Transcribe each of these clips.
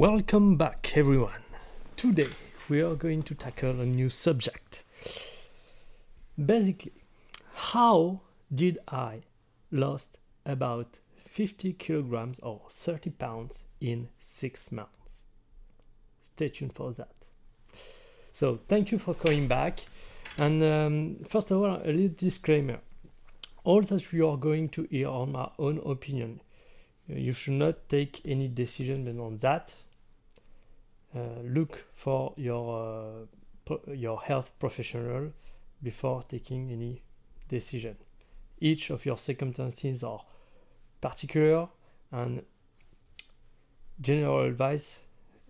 Welcome back, everyone. Today we are going to tackle a new subject. Basically, how did I lost about 50 kilograms or 30 pounds in six months? Stay tuned for that. So, thank you for coming back. And um, first of all, a little disclaimer all that you are going to hear are my own opinion. You should not take any decision based on that. Uh, look for your uh, your health professional before taking any decision. Each of your circumstances are particular and general advice.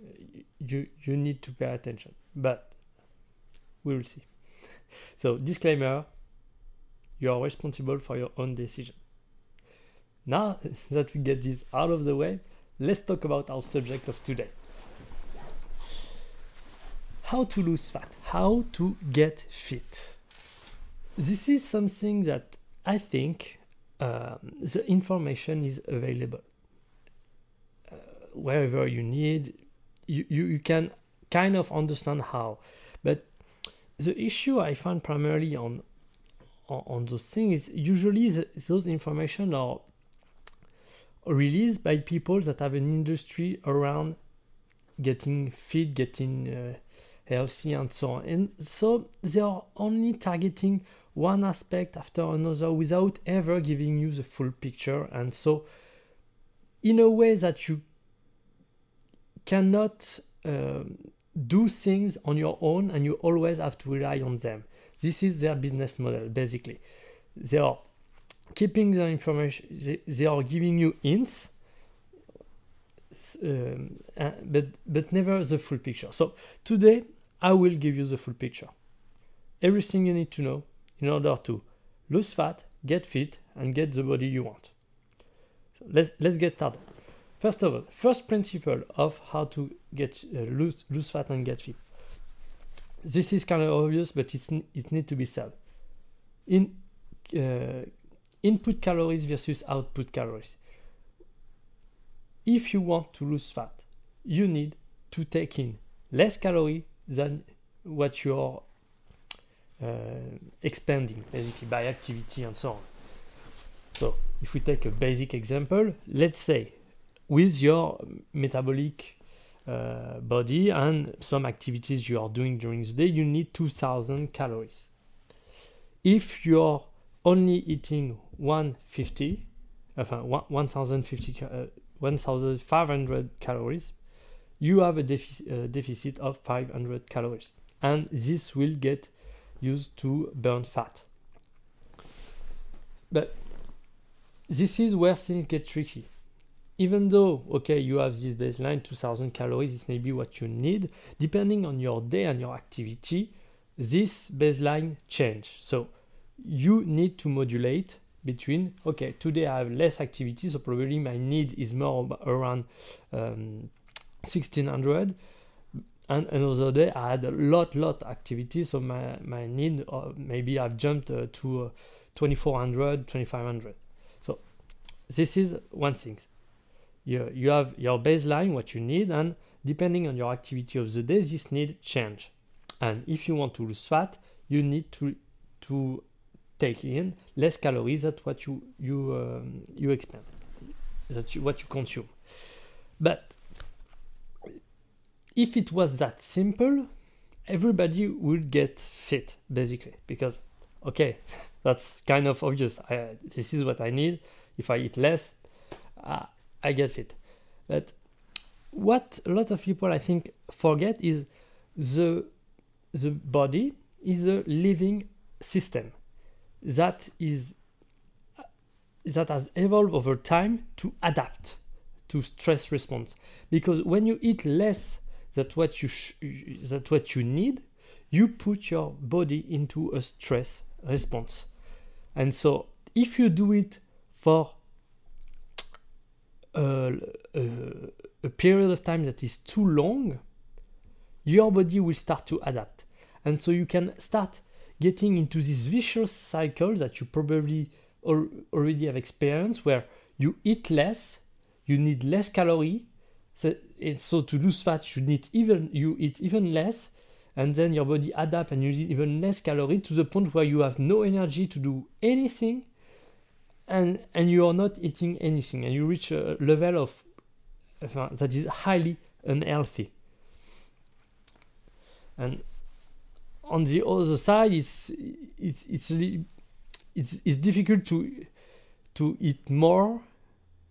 uh, You you need to pay attention, but we will see. So disclaimer: you are responsible for your own decision. Now that we get this out of the way, let's talk about our subject of today how to lose fat, how to get fit. This is something that I think um, the information is available uh, wherever you need. You, you, you can kind of understand how, but the issue I find primarily on on, on those things is usually the, those information are released by people that have an industry around getting fit, getting uh, healthy and so on. And so they are only targeting one aspect after another without ever giving you the full picture. And so, in a way that you cannot um, do things on your own and you always have to rely on them. This is their business model basically. They are keeping the information, they, they are giving you hints. Um, uh, but but never the full picture. So today I will give you the full picture. Everything you need to know in order to lose fat, get fit, and get the body you want. So let's let's get started. First of all, first principle of how to get uh, lose lose fat and get fit. This is kind of obvious, but it's it needs to be said. In uh, input calories versus output calories. If you want to lose fat, you need to take in less calorie than what you're uh, expanding basically by activity and so on. So if we take a basic example, let's say with your metabolic uh, body and some activities you are doing during the day, you need 2000 calories. If you're only eating 150, enfin, 1050, uh, 1500 calories, you have a defi- uh, deficit of 500 calories and this will get used to burn fat. But this is where things get tricky. Even though okay you have this baseline 2000 calories this may be what you need. Depending on your day and your activity this baseline change. So you need to modulate between okay today i have less activity so probably my need is more around um, 1600 and another day i had a lot lot activity so my my need uh, maybe i've jumped uh, to uh, 2400 2500 so this is one thing. You, you have your baseline what you need and depending on your activity of the day this need change. And if you want to lose fat you need to to take in less calories than what you you um, you expend that you, what you consume. But if it was that simple, everybody would get fit basically because okay, that's kind of obvious. I, this is what I need. If I eat less, uh, I get fit. But what a lot of people I think forget is the the body is a living system that is that has evolved over time to adapt to stress response because when you eat less that what you that what you need you put your body into a stress response. And so if you do it for a, a, a period of time that is too long your body will start to adapt. And so you can start getting into this vicious cycle that you probably al- already have experienced where you eat less you need less calorie So, so to lose fat, you need even you eat even less, and then your body adapt and you eat even less calorie to the point where you have no energy to do anything, and and you are not eating anything, and you reach a level of uh, that is highly unhealthy. And on the other side, it's it's it's it's it's difficult to to eat more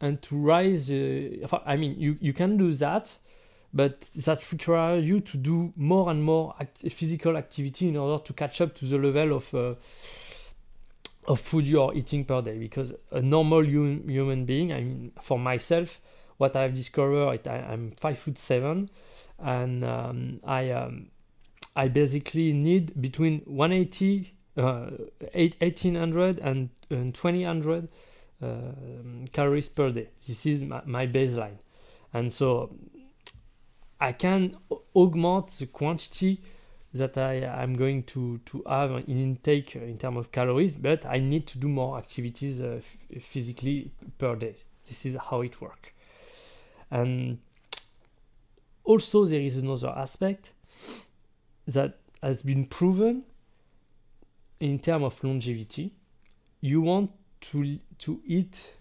and to rise. Uh, I mean, you you can do that, but that requires you to do more and more act physical activity in order to catch up to the level of uh, of food you are eating per day. Because a normal hum human being, I mean, for myself, what I've discovered, I, I'm five foot seven, and um, I um, I basically need between 180, uh, 1800 and, and 2000 uh, calories per day. This is my, my baseline. And so I can augment the quantity that I am going to, to have in intake in terms of calories, but I need to do more activities uh, physically per day. This is how it works. And also, there is another aspect that has been proven in terms of longevity. You want to to eat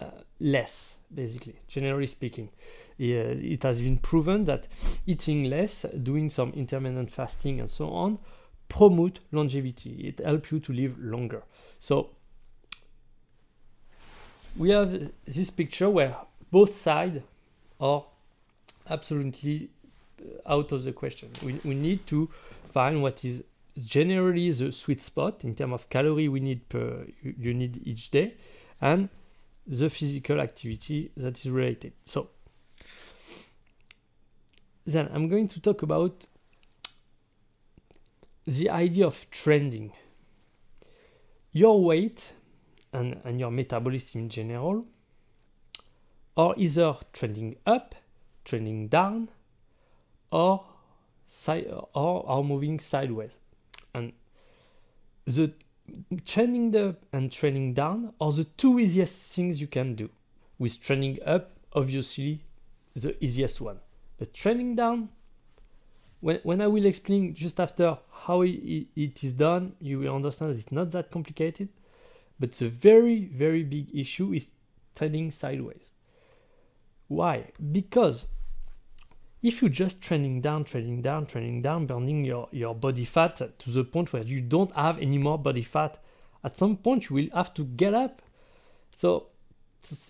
uh, less, basically, generally speaking. It has been proven that eating less, doing some intermittent fasting, and so on, promote longevity. It helps you to live longer. So we have this picture where both sides are absolutely out of the question. We, we need to find what is generally the sweet spot in terms of calorie we need per you, need each day and the physical activity that is related. So then I'm going to talk about the idea of trending. Your weight and, and your metabolism in general are either trending up, trending down, or or are moving sideways. And the training up and training down are the two easiest things you can do. With training up, obviously the easiest one. But training down, when, when I will explain just after how it, it is done, you will understand it's not that complicated. But the very, very big issue is trending sideways. Why? Because if you're just trending down, trending down, trending down, burning your, your body fat to the point where you don't have any more body fat, at some point you will have to get up. So,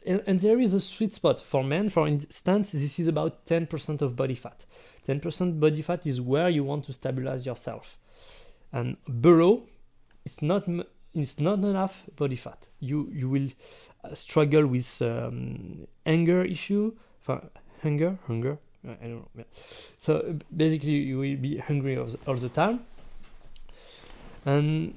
and, and there is a sweet spot for men, for instance, this is about 10% of body fat. 10% body fat is where you want to stabilize yourself. And below, it's not it's not enough body fat. You you will uh, struggle with um, anger issue, for hunger, hunger, I don't know. So basically, you will be hungry all the, all the time, and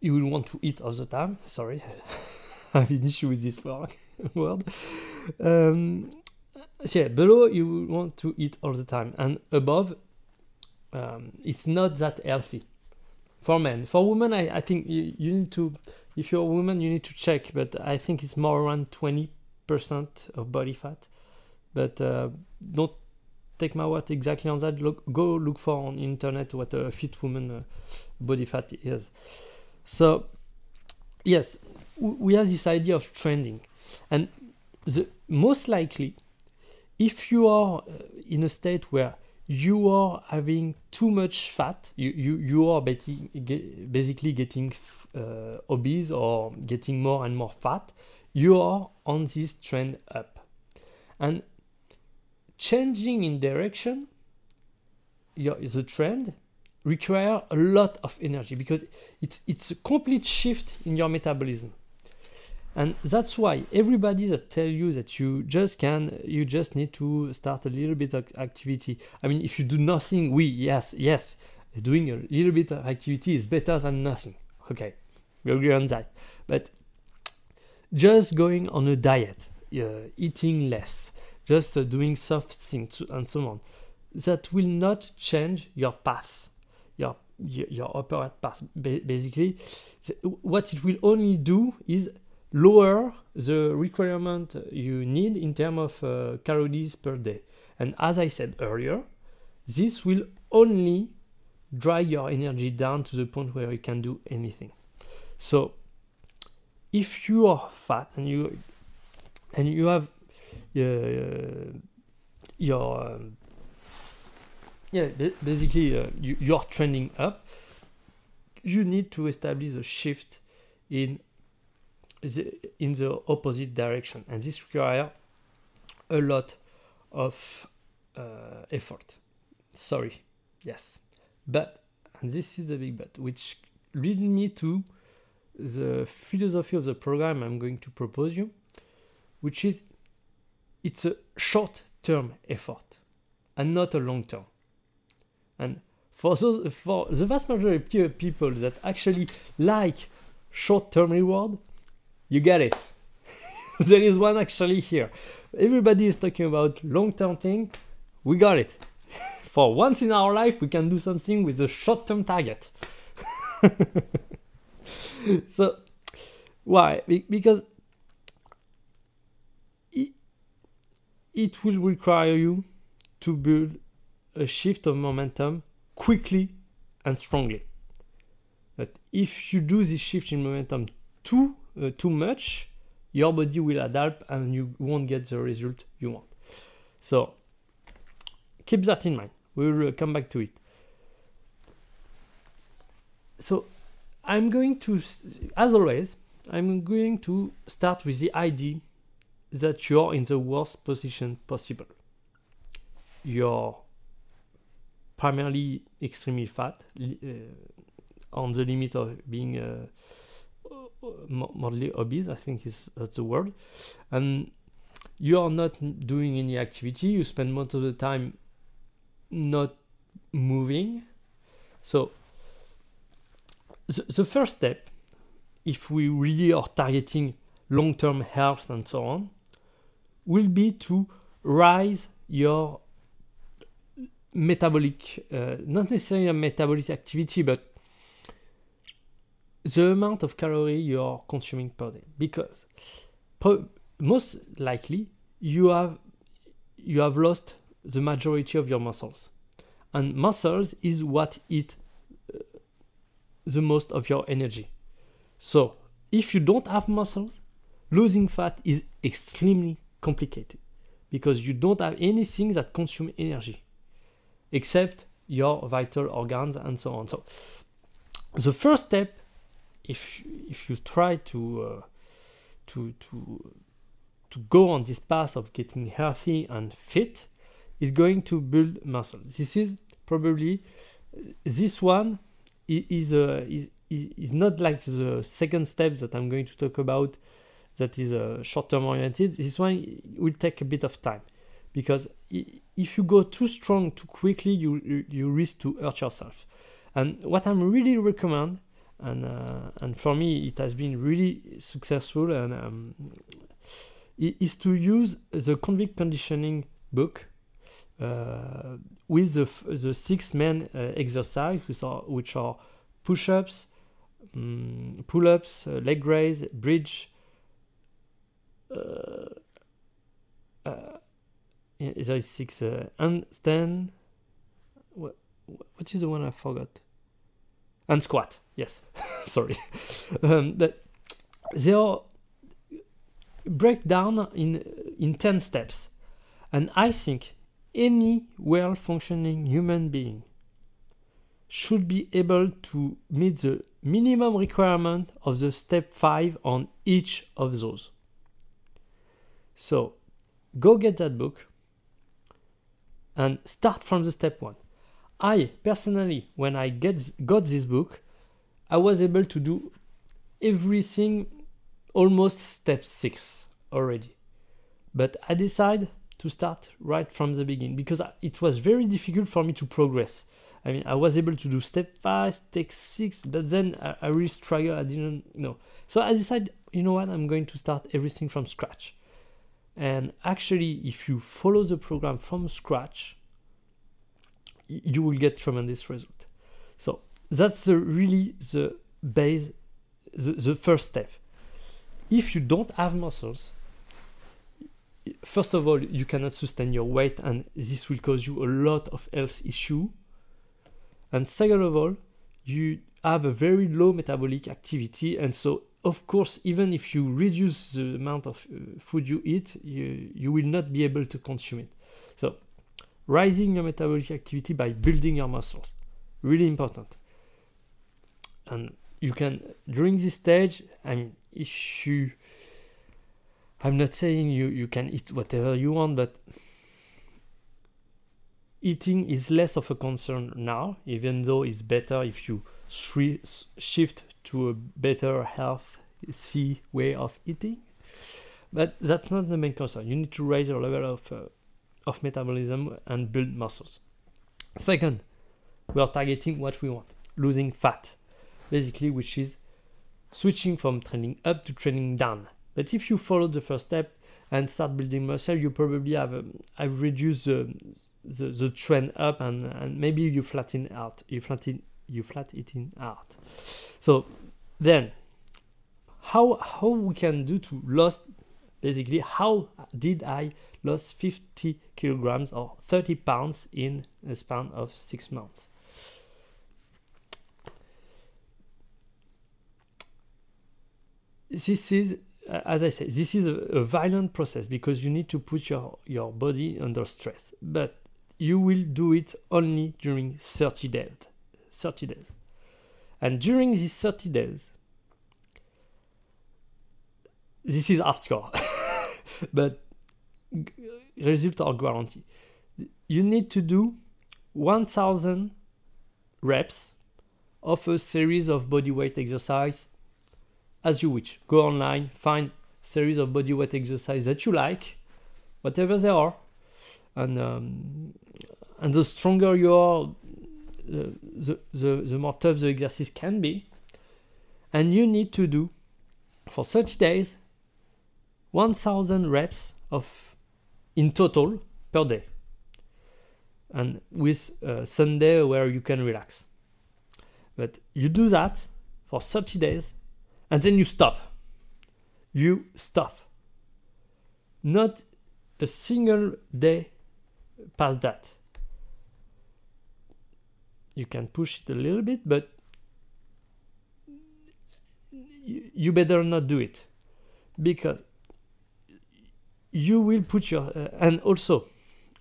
you will want to eat all the time. Sorry, I have an issue with this word. Um, so yeah, below you will want to eat all the time, and above, um, it's not that healthy for men. For women, I, I think you, you need to, if you're a woman, you need to check, but I think it's more around 20% of body fat but uh, don't take my word exactly on that. Look, go look for on internet what a fit woman uh, body fat is. So yes, we have this idea of trending, and the most likely, if you are uh, in a state where you are having too much fat, you you, you are basically getting uh, obese or getting more and more fat, you are on this trend up. And changing in direction the trend require a lot of energy because it's it's a complete shift in your metabolism. And that's why everybody that tell you that you just can you just need to start a little bit of activity. I mean if you do nothing we yes yes doing a little bit of activity is better than nothing. Okay we agree on that. But just going on a diet uh, eating less just uh, doing soft things and so on. That will not change your path, your your, your path. Ba- basically, what it will only do is lower the requirement you need in terms of uh, calories per day. And as I said earlier, this will only drag your energy down to the point where you can do anything. So if you are fat and you and you have your um, yeah basically uh, you, you're trending up. You need to establish a shift in the in the opposite direction and this requires a lot of uh, effort. Sorry. Yes. But and this is the big but which leads me to the philosophy of the program i'm going to propose you which is it's a short term effort and not a long term and for those for the vast majority of people that actually like short term reward you get it. There is one actually here. Everybody is talking about long term thing. We got it. For once in our life we can do something with a short term target. So why? Because it, it will require you to build a shift of momentum quickly and strongly. But if you do this shift in momentum too uh, too much your body will adapt and you won't get the result you want. So keep that in mind. We will uh, come back to it. So i'm going to as always i'm going to start with the idea that you're in the worst position possible you're primarily extremely fat uh, on the limit of being uh, moderately obese, I think is that's the word, and you are not doing any activity. You spend most of the time not moving. So the, the first step, if we really are targeting long-term health and so on, will be to rise your metabolic, uh, not necessarily metabolic activity, but the amount of calorie you are consuming per day. Because most likely you have you have lost the majority of your muscles. And muscles is what eat uh, the most of your energy. So if you don't have muscles losing fat is extremely complicated because you don't have anything that consume energy except your vital organs and so on. So the first step if if you try to uh, to to to go on this path of getting healthy and fit is going to build muscle. This is probably this one is uh, is, is not like the second step that i'm going to talk about that is uh, short term oriented this one will take a bit of time. Because if you go too strong too quickly you you risk to hurt yourself. And what i'm really recommend and uh, and for me it has been really successful and um, is to use the convict conditioning book uh, with the, the six main uh, exercise which are, which are push-ups um, pull-ups uh, leg raise bridge uh, uh, there is six handstand what, what is the one I forgot and squat. Yes, sorry. um, but they are breakdown in in 10 steps and i think any well functioning human being should be able to meet the minimum requirement of the step 5 on each of those so go get that book and start from the step 1 I personally, when I get got this book, I was able to do everything almost step six already. But I decided to start right from the beginning because it was very difficult for me to progress. I mean, I was able to do step five, step six, but then I, I really struggled. I didn't know. So I decided, you know what, I'm going to start everything from scratch. And actually, if you follow the program from scratch, you will get tremendous result. So that's the, really the base, the, the first step. if you don't have muscles, first of all, you cannot sustain your weight, and this will cause you a lot of health issue. And second of all, you have a very low metabolic activity, and so of course, even if you reduce the amount of uh, food you eat, you, you will not be able to consume it. So, rising your metabolic activity by building your muscles, really important. And you can during this stage. I mean, if you I'm not saying you, you can eat whatever you want, but eating is less of a concern now, even though it's better if you shift to a better healthy way of eating. But that's not the main concern. You need to raise your level of, uh, of metabolism and build muscles. Second, we are targeting what we want losing fat, basically, which is switching from training up to training down but if you follow the first step and start building muscle, you probably have um, have reduced the, the, the trend up and, and maybe you flatten out. You flatten you flat eating out. So then how how we can do to lose basically how did I lose 50 kilograms or 30 pounds in a span of six months? This is uh, as I say, this is a, a, violent process because you need to put your, your body under stress. But you will do it only during 30 days. 30 days. And during these 30 days, this is hardcore, but results are guaranteed. You need to do 1000 reps of a series of body weight exercise as you wish. Go online, find series of body weight exercise that you like, whatever they are, and um, and the stronger you are, the, the, the, more tough the exercise can be. And you need to do for 30 days 1000 reps of in total per day and with Sunday where you can relax. But you do that for 30 days and then you stop. You stop. Not a single day past that. You can push it a little bit, but you better not do it because you will put your uh, and also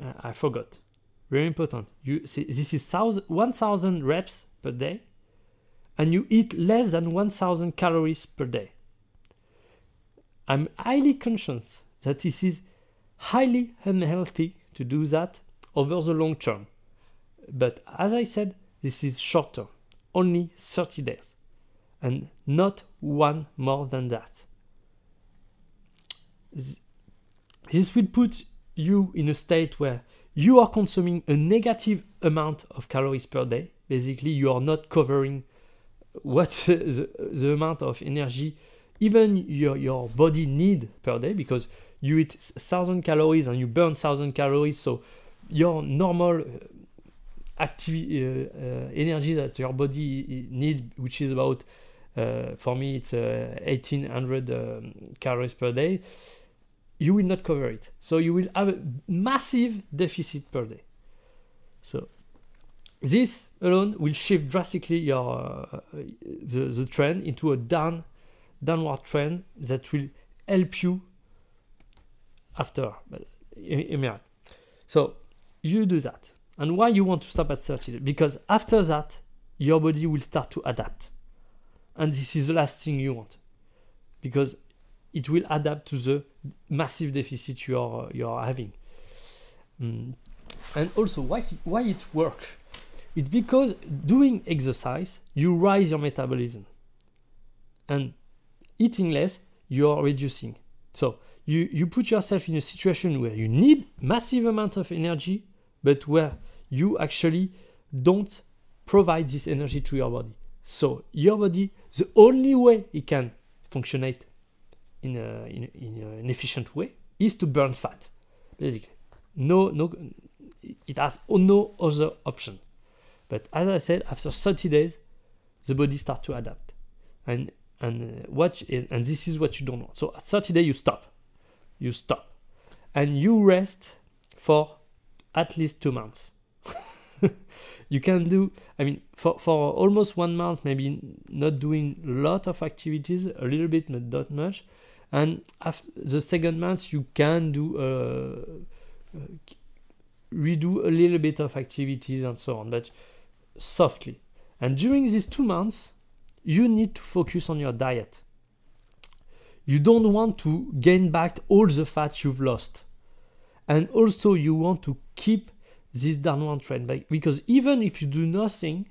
uh, I forgot very important you see this is 1000 reps per day and you eat less than 1000 calories per day. I'm highly conscious that this is highly unhealthy to do that over the long term. But as I said, this is short term, only 30 days, and not one more than that. This will put you in a state where you are consuming a negative amount of calories per day. Basically, you are not covering what the, the amount of energy even your, your body need per day because you eat 1000 calories and you burn 1000 calories so your normal uh, uh, energy that your body need which is about uh, for me it's 1800 uh, um, calories per day you will not cover it. So you will have a massive deficit per day. So this alone will shift drastically your uh, the, the trend into a down downward trend that will help you after. So you do that and why you want to stop at 30 because after that your body will start to adapt and this is the last thing you want because it will adapt to the massive deficit you are you are having mm. and also why why it works it's because doing exercise, you rise your metabolism. And eating less, you're reducing. So you, you put yourself in a situation where you need massive amount of energy, but where you actually don't provide this energy to your body. So your body, the only way it can functionate in, a, in, in an efficient way is to burn fat, basically. No, no, it has no other option. But as I said, after 30 days, the body starts to adapt. And and uh, what is and this is what you don't want so at 30 days you stop you stop and you rest for at least two months you can do i mean for, for almost one month maybe not doing a lot of activities a little bit but not much. And after the second month you can do uh, uh, redo a little bit of activities and so on but softly. And during these two months you need to focus on your diet. You don't want to gain back all the fat you've lost. And also you want to keep this downward trend. Because even if you do nothing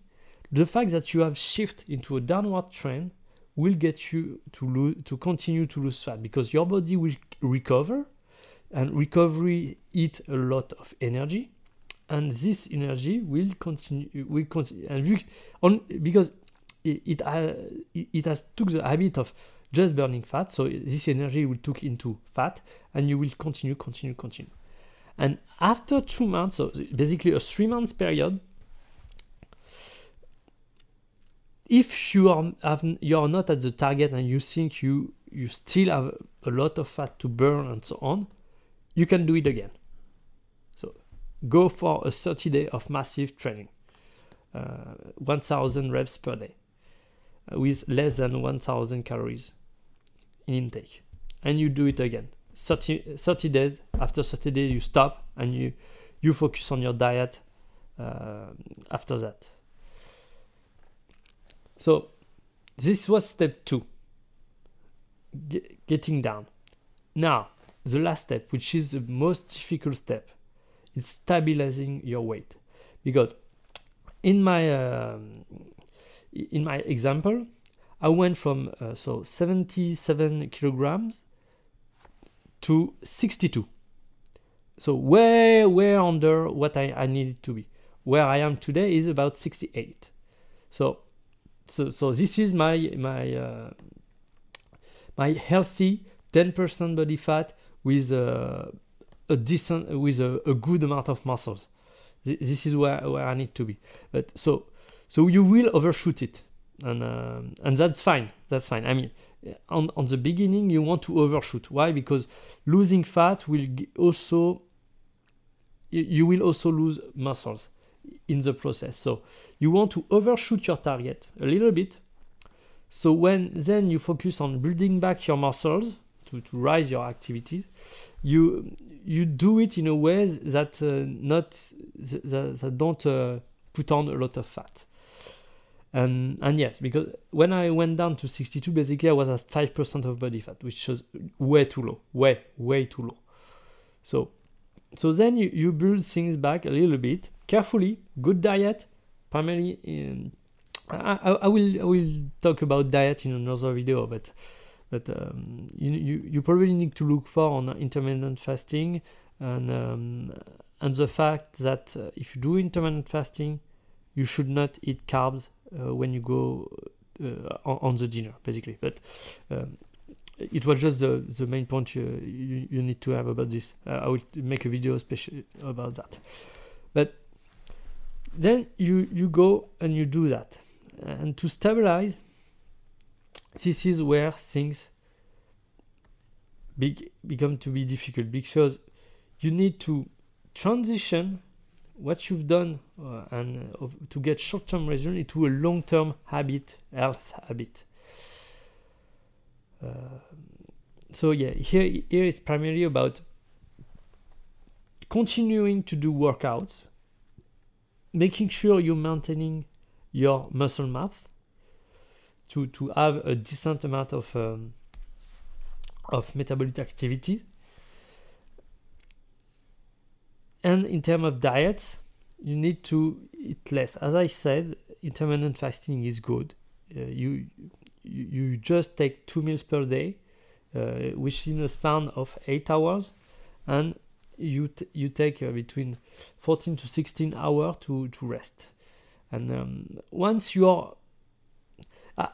the fact that you have shift into a downward trend will get you to to continue to lose fat because your body will recover and recovery eat a lot of energy and this energy will continue will continue. And we, on because it, it, uh, it has took the habit of just burning fat. So this energy will took into fat and you will continue continue continue and after two months, so basically a three months period, if you are have, you are not at the target and you think you you still have a lot of fat to burn and so on, you can do it again. So go for a 30 day of massive training, uh, 1000 reps per day, uh, with less than 1000 calories in intake, and you do it again. 30, 30 days after 30 days you stop and you you focus on your diet uh, after that. So this was step two. Get, getting down. Now the last step which is the most difficult step is stabilizing your weight. Because in my uh, in my example i went from uh, so 77 kilograms to 62. So way, way under what I, I needed to be. Where I am today is about 68. So, so, so this is my my uh, my healthy 10% body fat with a, a decent with a, a good amount of muscles. This is where, where I need to be. But so so you will overshoot it, and um, and that's fine. That's fine. I mean, on, on the beginning you want to overshoot. Why? Because losing fat will also you will also lose muscles in the process. So you want to overshoot your target a little bit. So when then you focus on building back your muscles to, to rise your activities. You you do it in a way that uh, not that, that don't uh, put on a lot of fat and and yes, because when I went down to 62, basically I was at 5% of body fat, which was way too low, way, way too low. So, so then you, you build things back a little bit, carefully, good diet, primarily in, I, I, will I will talk about diet in another video, but but um, you, you you probably need to look for on intermittent fasting and um, and the fact that uh, if you do intermittent fasting, you should not eat carbs when you go uh, on, on, the dinner, basically. But um, it was just the, the main point you, you, you need to have about this. Uh, I will make a video special about that. But then you you go and you do that, and to stabilize, this is where things become to be difficult because you need to transition what you've done uh, and uh, to get short-term result into a long-term habit, health habit. Uh, so yeah, here here is primarily about continuing to do workouts, making sure you're maintaining your muscle mass to to have a decent amount of um, of metabolic activity And in terms of diet, you need to eat less. As I said, intermittent fasting is good. Uh, you, you just take two meals per day, uh, a span of eight hours, and you you take uh, between 14 to 16 hours to to rest. And um, once you are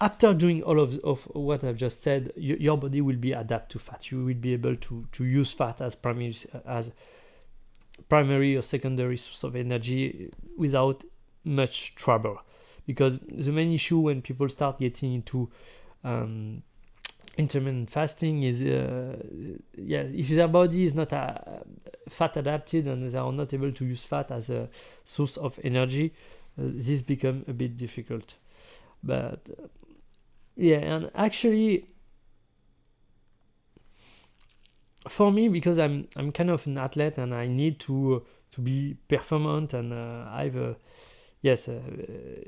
after doing all of, of what I've just said, you, your body will be adapt to fat. You will be able to to use fat as primary as primary or secondary source of energy without much trouble. Because the main issue when people start getting into um, intermittent fasting is uh, yeah if their body is not uh, fat adapted and they are not able to use fat as a source of energy uh, this become a bit difficult. But yeah and actually for me because i'm i'm kind of an athlete and i need to to be performant and uh, i've a yes uh,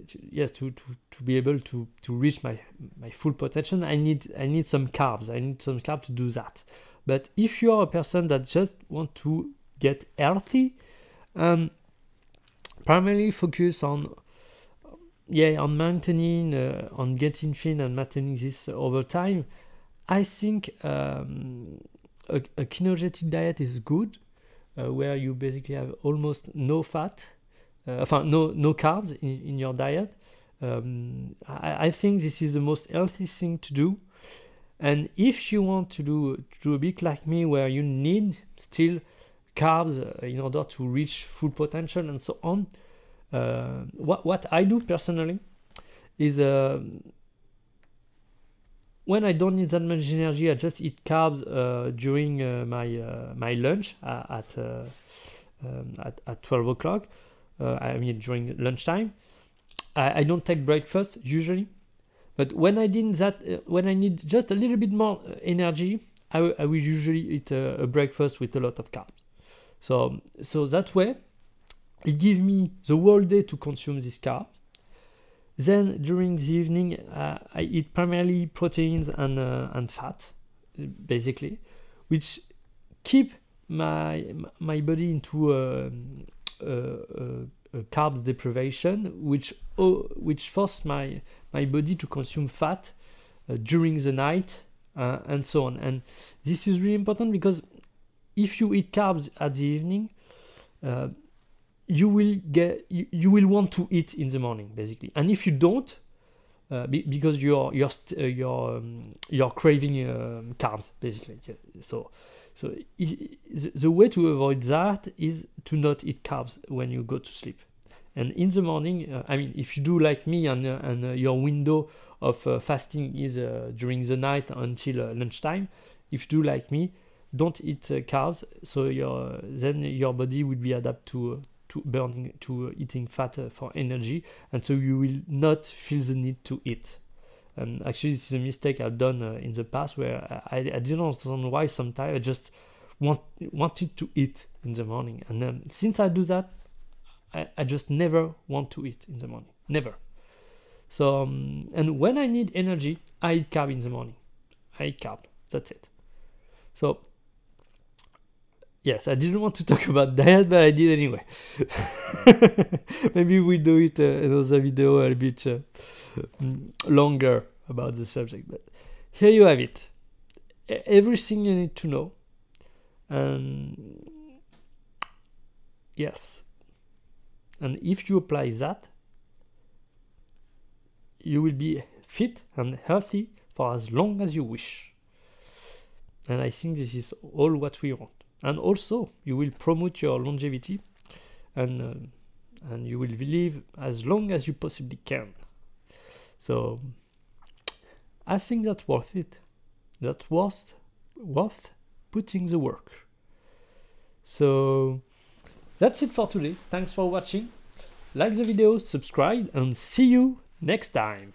to, yes to, to to be able to to reach my my full potential i need i need some carbs. I need some carbs to do that. But if you are a person that just want to get healthy um primarily focus on yeah on maintaining uh, on getting thin and maintaining this over time i think um, a, a diet is good uh, where you basically have almost no fat uh, no no carbs in, in your diet. Um, I, I think this is the most healthy thing to do. And if you want to do to do a bit like me, where you need still carbs uh, in order to reach full potential and so on, uh, what what I do personally is uh, when I don't need that much energy, I just eat carbs uh, during uh, my uh, my lunch at uh, um, at, at 12 o'clock. Uh, I mean during lunchtime. I, I, don't take breakfast usually, but when I did that, uh, when I need just a little bit more uh, energy, I, I will usually eat a, a, breakfast with a lot of carbs. So so that way, it gives me the whole day to consume these carbs. Then during the evening, uh, I eat primarily proteins and uh, and fat, basically, which keep my my body into a, a, a carbs deprivation, which oh, which forced my my body to consume fat uh, during the night uh, and so on. And this is really important because if you eat carbs at the evening, uh, you will get you, you will want to eat in the morning basically. And if you don't, uh, be, because you're you're uh, you're um, you're craving um, carbs basically. So so the way to avoid that is to not eat carbs when you go to sleep. And in the morning, uh, I mean, if you do like me and, uh, and uh, your window of uh, fasting is during the night until lunchtime, if you do like me, don't eat carbs. So your then your body will be adapted to to burning to eating fat for energy, and so you will not feel the need to eat. And actually, this is a mistake I've done uh, in the past where I, I didn't understand why sometimes I just want wanted to eat in the morning. And um, since I do that, I, I just never want to eat in the morning. Never. So, um, and when I need energy, I eat carb in the morning. I eat carb. That's it. So, yes, I didn't want to talk about diet, but I did anyway. Maybe we do it uh, another video a bit. Uh, longer about the subject. But here you have it. Everything you need to know. And yes. And if you apply that, you will be fit and healthy for as long as you wish. And I think this is all what we want. And also, you will promote your longevity and, uh, and you will live as long as you possibly can. So I think that's worth it. That's worth worth putting the work. So that's it for today. Thanks for watching. Like the video, subscribe, and see you next time.